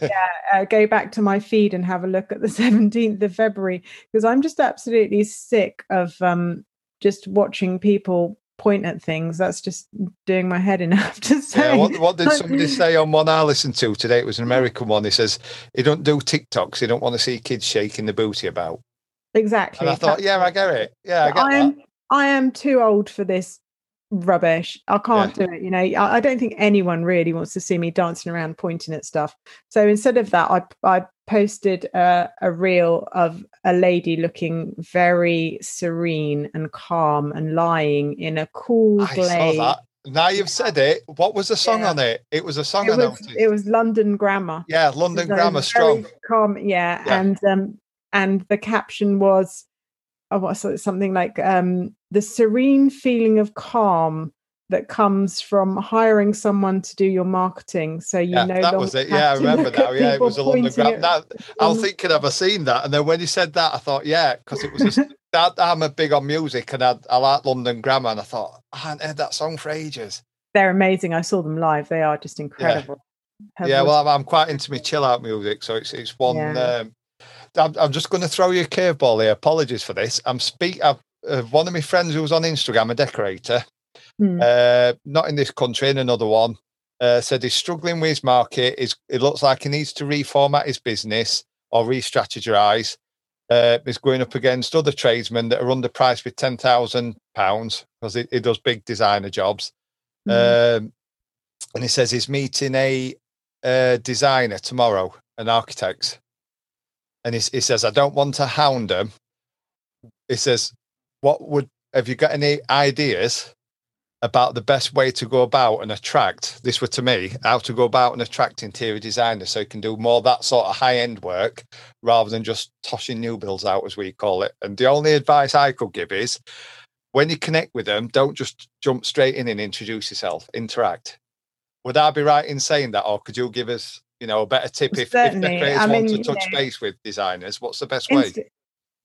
Yeah, uh, go back to my feed and have a look at the 17th of February because I'm just absolutely sick of um, just watching people point at things. That's just doing my head in. have to say. Yeah, what, what, did somebody say on one I listened to today? It was an American one. He says he don't do TikToks. He don't want to see kids shaking the booty about. Exactly. And I thought, yeah, I get it. Yeah, I get I am, that. I am too old for this rubbish. I can't yeah. do it. You know, I, I, don't think anyone really wants to see me dancing around pointing at stuff. So instead of that, I I posted a, a reel of a lady looking very serene and calm and lying in a cool I glade. Saw that. Now you've said it. What was the song yeah. on it? It was a song it was. It was London Grammar. Yeah, London Grammar, strong. Calm, yeah. yeah. and um, and the caption was, oh, something like um, the serene feeling of calm that comes from hiring someone to do your marketing. So you yeah, know that was it. Yeah, I remember that. Yeah, it was a London Grammar. That, I was thinking, have I seen that? And then when you said that, I thought, yeah, because it was. A, that, I'm a big on music, and I, I like London Grammar, and I thought I hadn't heard that song for ages. They're amazing. I saw them live. They are just incredible. Yeah, yeah well, I'm, I'm, quite into my chill out music, so it's it's one. Yeah. Um, I'm, I'm, just going to throw you a curveball here. Apologies for this. I'm speak. I've, uh, one of my friends who was on Instagram, a decorator, mm. uh, not in this country, in another one, uh, said he's struggling with his market. He's, it looks like he needs to reformat his business or re-strategize. Uh, he's going up against other tradesmen that are underpriced with ten thousand pounds because he, he, does big designer jobs. Mm. Um, and he says he's meeting a, a designer tomorrow, an architect, and he, he says I don't want to hound him. He says, "What would have you got any ideas about the best way to go about and attract this were to me how to go about and attract interior designers so you can do more that sort of high end work rather than just tossing new builds out as we call it? And the only advice i could give is when you connect with them don't just jump straight in and introduce yourself. Interact. Would i be right in saying that or could you give us you know a better tip if, if decorators I mean, want to touch know, base with designers what's the best way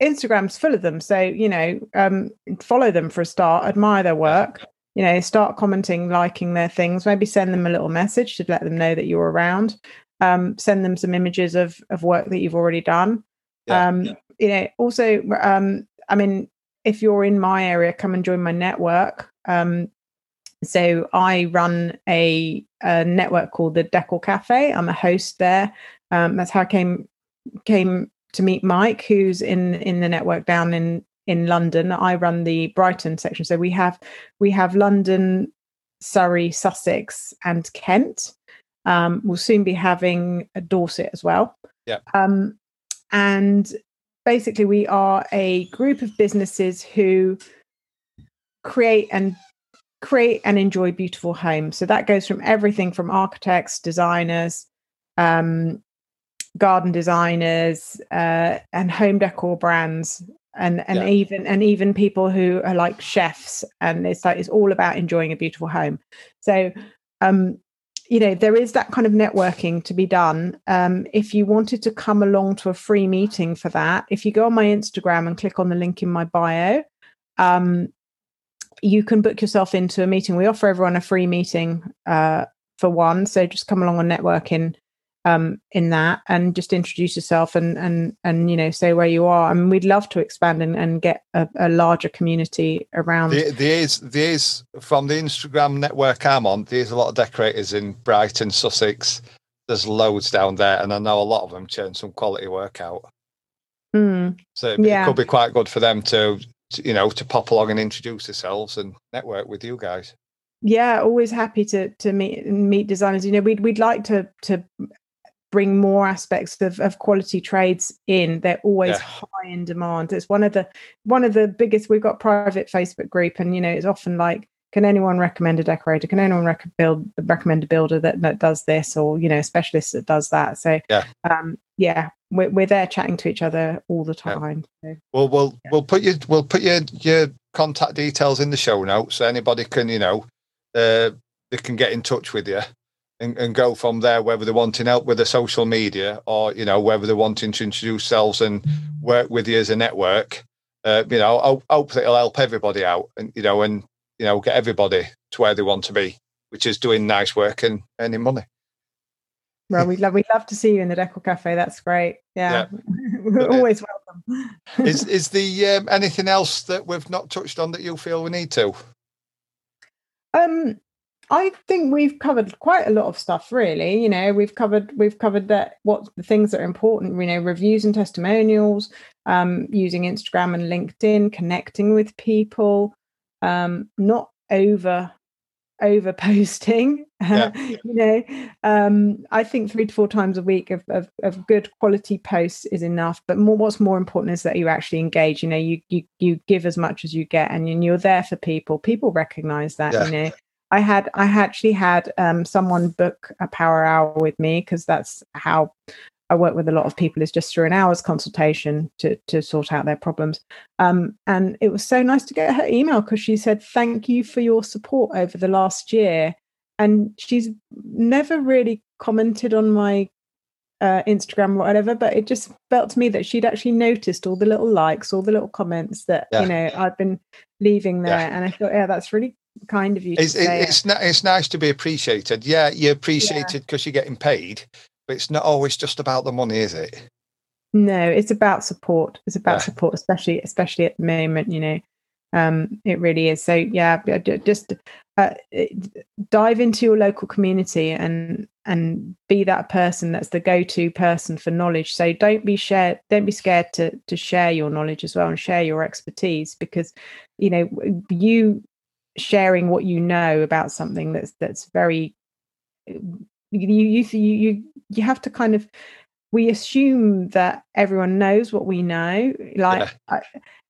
Instagram's full of them. So, you know, um, follow them for a start, admire their work, you know start commenting liking their things maybe send them a little message to let them know that you're around um, send them some images of of work that you've already done yeah, um, yeah. you know also um, i mean if you're in my area come and join my network um, so i run a, a, network called the decor cafe i'm a host there um, that's how i came came to meet mike who's in in the network down in in London. I run the Brighton section, so we have we have London, Surrey, Sussex, and Kent. Um, we'll soon be having a Dorset as well. Yeah. Um, and basically, we are a group of businesses who create and create and enjoy beautiful homes. So that goes from everything from architects, designers, um, garden designers, uh, and home decor brands and and yeah. even and even people who are like chefs and it's like it's all about enjoying a beautiful home so um you know there is that kind of networking to be done um if you wanted to come along to a free meeting for that if you go on my instagram and click on the link in my bio um you can book yourself into a meeting we offer everyone a free meeting uh for one so just come along on networking um, in that and just introduce yourself and and and you know say where you are. I mean, we'd love to expand and, and get a, a larger community around. There, there is there is from the Instagram network I'm on. There's a lot of decorators in Brighton, Sussex. There's loads down there, and I know a lot of them churn some quality work out. Mm, so it, yeah. it could be quite good for them to, to, you know, to pop along and introduce themselves and network with you guys. Yeah always happy to to meet meet designers. You know we'd we'd like to to bring more aspects of, of quality trades in. They're always yeah. high in demand. It's one of the one of the biggest we've got private facebook group and you know it's often like can anyone recommend a decorator? Can anyone rec- build, recommend a builder that, that does this or you know a specialist that does that? So yeah. um yeah we're, we're there chatting to each other all the time yeah. so, well we'll yeah. we'll put you we'll put your your contact details in the show notes so anybody can you know uh they can get in touch with you and, and go from there, whether they're wanting help with the social media or, you know, whether they're wanting to introduce themselves and work with you as a network. Uh, you know, I hope that it'll help everybody out and, you know, and, you know, get everybody to where they want to be which is doing nice work and earning money. Well, we'd love we'd love to see you in the Deco Cafe. That's great. Yeah, yeah. we're always welcome. is is the um, anything else that we've not touched on that you feel we need to? Um, I think we've covered quite a lot of stuff. Really, you know, we've covered we've covered that what the things that are important. You know, reviews and testimonials, um, using Instagram and LinkedIn, connecting with people, um, not over over posting yeah. you know um, i think three to four times a week of, of, of, good quality posts is enough but more, what's more important is that you actually engage you know you you, you give as much as you get and you're there for people people recognize that yeah. you know i had i actually had um, someone book a power hour with me because that's how I work with a lot of people is just through an hour's consultation to to sort out their problems. Um, and it was so nice to get her email because she said, "Thank you for your support over the last year." And she's never really commented on my uh, Instagram or whatever, but it just felt to me that she'd actually noticed all the little likes, all the little comments that yeah. you know I've been leaving there, yeah. and I thought, yeah, that's really kind of you. It's it's, it's nice to be appreciated. Yeah, you're appreciated because yeah. you're getting paid, it's not always just about the money, is it? No, it's about support. It's about yeah. support, especially especially at the moment. You know, um, it really is. So yeah, just uh, dive into your local community and and be that person that's the go-to person for knowledge. So don't be share, don't be scared to to share your knowledge as well and share your expertise because you know you sharing what you know about something that's that's very you you you you have to kind of we assume that everyone knows what we know like yeah. I,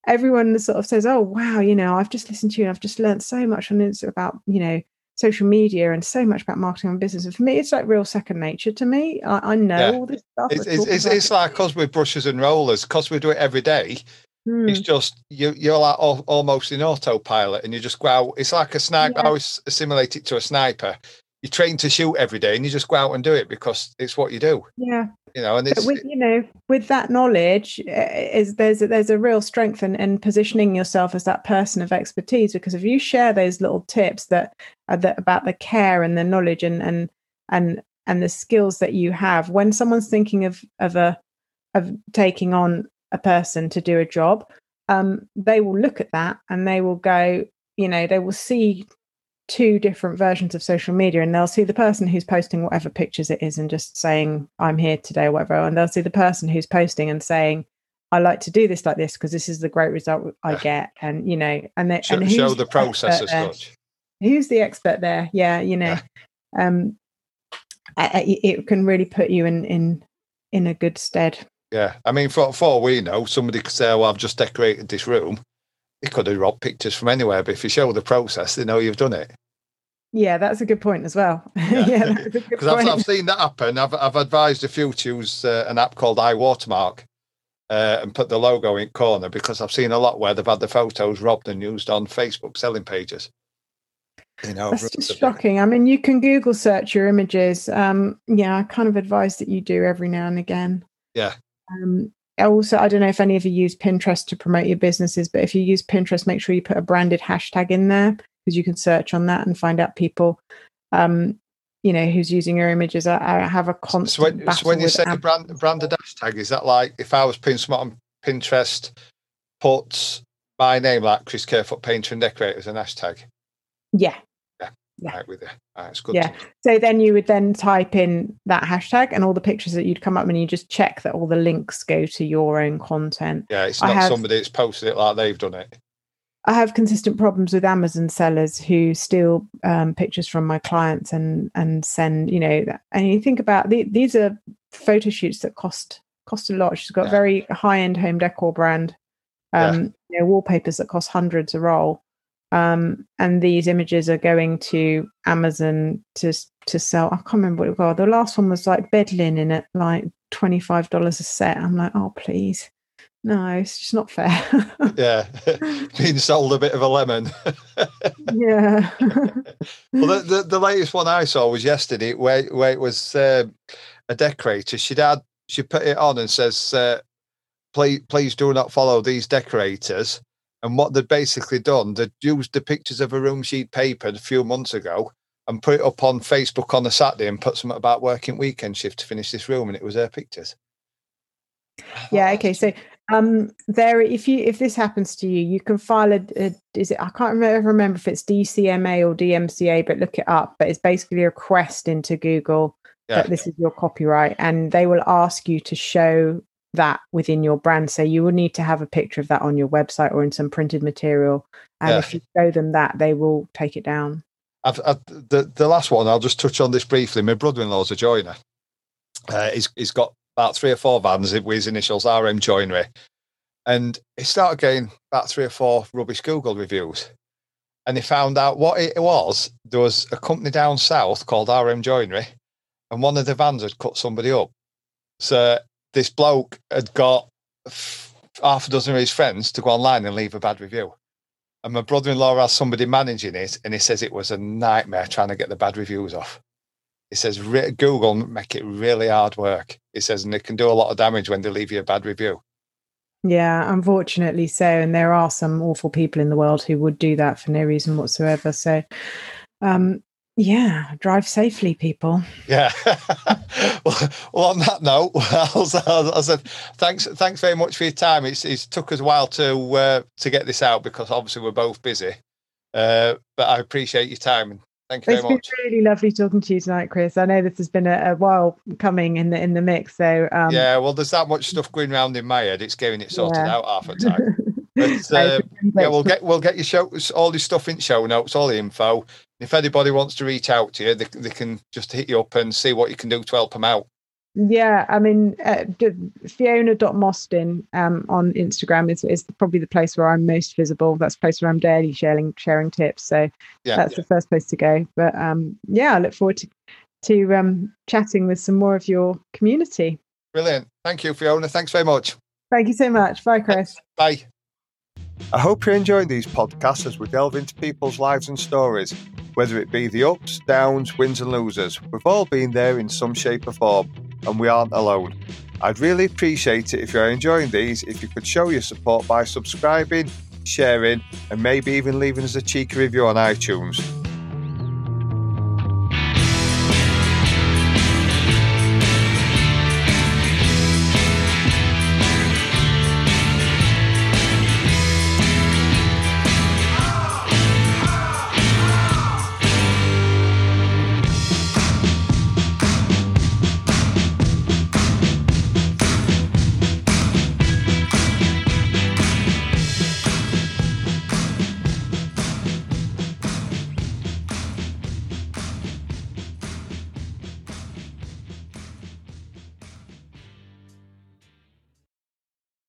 everyone sort of says oh wow you know i've just listened to you and i've just learned so much on it about you know social media and so much about marketing and business and for me it's like real second nature to me i, I know yeah. all this stuff it's, it's, it's, it's like because we're brushes and rollers because we do it every day Hmm. It's just you. You're like all, almost in autopilot, and you just go out. It's like a sniper. Yeah. I always assimilate it to a sniper you train to shoot every day and you just go out and do it because it's what you do. Yeah. You know, and it's with, you know, with that knowledge eh, is there's a, there's a real strength in, in positioning yourself as that person of expertise because if you share those little tips that are the, about the care and the knowledge and and and and the skills that you have when someone's thinking of of a of taking on a person to do a job um, they will look at that and they will go you know they will see two different versions of social media and they'll see the person who's posting whatever pictures it is and just saying i'm here today or whatever and they'll see the person who's posting and saying i like to do this like this because this is the great result i get and you know and, they, show, and show the process as such. Who's the expert there? Yeah you know. Yeah. um it can really put you in in in a good stead. Yeah i mean for, for we know somebody could say well i've just decorated this room you could have robbed pictures from anywhere, but if you show the process, they know you've done it. Yeah, that's a good point as well. Yeah, because I've, I've, seen that happen. I've, I've advised a few to use uh, an app called iWatermark uh, and put the logo in corner because I've seen a lot where they've had the photos robbed and used on Facebook selling pages. You know, that's just shocking. I mean, you can Google search your images. Um, yeah, I kind of advise that you do every now and again. Yeah. Um, also i don't know if any of you use pinterest to promote your businesses but if you use pinterest make sure you put a branded hashtag in there because you can search on that and find out people um you know who's using your images. I, I have a constant so when, so when you say brand, branded hashtag is that like if i was putting something on pinterest put my name like chris Kerfoot painter and decorator as an hashtag? Yeah yeah. right with you. Right, it's good. Yeah. So then you would then type in that hashtag and all the pictures that you'd come up and you just check that all the links go to your own content. Yeah, it's not have, somebody that's posted it like they've done it. I have consistent problems with Amazon sellers who steal um, pictures from my clients and and send, you know, and you think about the, these are photo shoots that cost cost a lot. She's got yeah. very high end home decor brand, um, yeah. you know, wallpapers that cost hundreds a roll um, and these images are going to Amazon to to sell. I can't remember what it was. The last one was like bed linen at like twenty five dollars a set. I'm like, oh please, no, it's just not fair. yeah, being sold a bit of a lemon. yeah. well, the, the, the latest one I saw was yesterday, where where it was uh, a decorator. She'd had she put it on and says, uh, "Please, please do not follow these decorators." And what they'd basically done, they'd used the pictures of a room sheet paper a few months ago and put it up on Facebook on a Saturday and put something about working weekend shift to finish this room, and it was her pictures. Yeah. Okay. So um there if you if this happens to you you can file a, a, is it i can't remember, remember if it's dcma or dmca but look it up but it's basically a request into google yeah. that this is your copyright and they will ask you to show that within your brand so you will need to have a picture of that on your website or in some printed material and yeah. if you show them that they will take it down I've, I've, the the last one i'll just touch on this briefly my brother-in-law's a joiner uh, he's, he's got about three or four vans with his initials RM Joinery. And he started getting about three or four rubbish Google reviews. And he found out what it was. There was a company down south called RM Joinery, and one of the vans had cut somebody up. So this bloke had got half a dozen of his friends to go online and leave a bad review. And my brother in law has somebody managing it, and he says it was a nightmare trying to get the bad reviews off. He says Google make it really hard work. He says, and they can do a lot of damage when they leave you a bad review. Yeah, unfortunately so. And there are some awful people in the world who would do that for no reason whatsoever. So, um, yeah, drive safely, people. Yeah. well, well, on that note, I said thanks, thanks very much for your time. It's, it's took us a while to uh, to get this out because obviously we're both busy. Uh, but I appreciate your time and Thank you it's very much. It's been really lovely talking to you tonight, Chris. I know this has been a, a while coming in the in the mix. So um, yeah, well, there's that much stuff going around in my head. It's getting it sorted yeah. out half the time. But uh, yeah, we'll get we'll get your show all your stuff in show notes, all the info. If anybody wants to reach out to you, they, they can just hit you up and see what you can do to help them out. Yeah, I mean, uh, Fiona.Mostyn um, on Instagram is, is probably the place where I'm most visible. That's the place where I'm daily sharing sharing tips. So yeah, that's yeah. the first place to go. But um, yeah, I look forward to to um, chatting with some more of your community. Brilliant. Thank you, Fiona. Thanks very much. Thank you so much. Bye, Chris. Bye. I hope you're enjoying these podcasts as we delve into people's lives and stories, whether it be the ups, downs, wins, and losers. We've all been there in some shape or form and we aren't alone. I'd really appreciate it if you're enjoying these if you could show your support by subscribing, sharing, and maybe even leaving us a cheeky review on iTunes.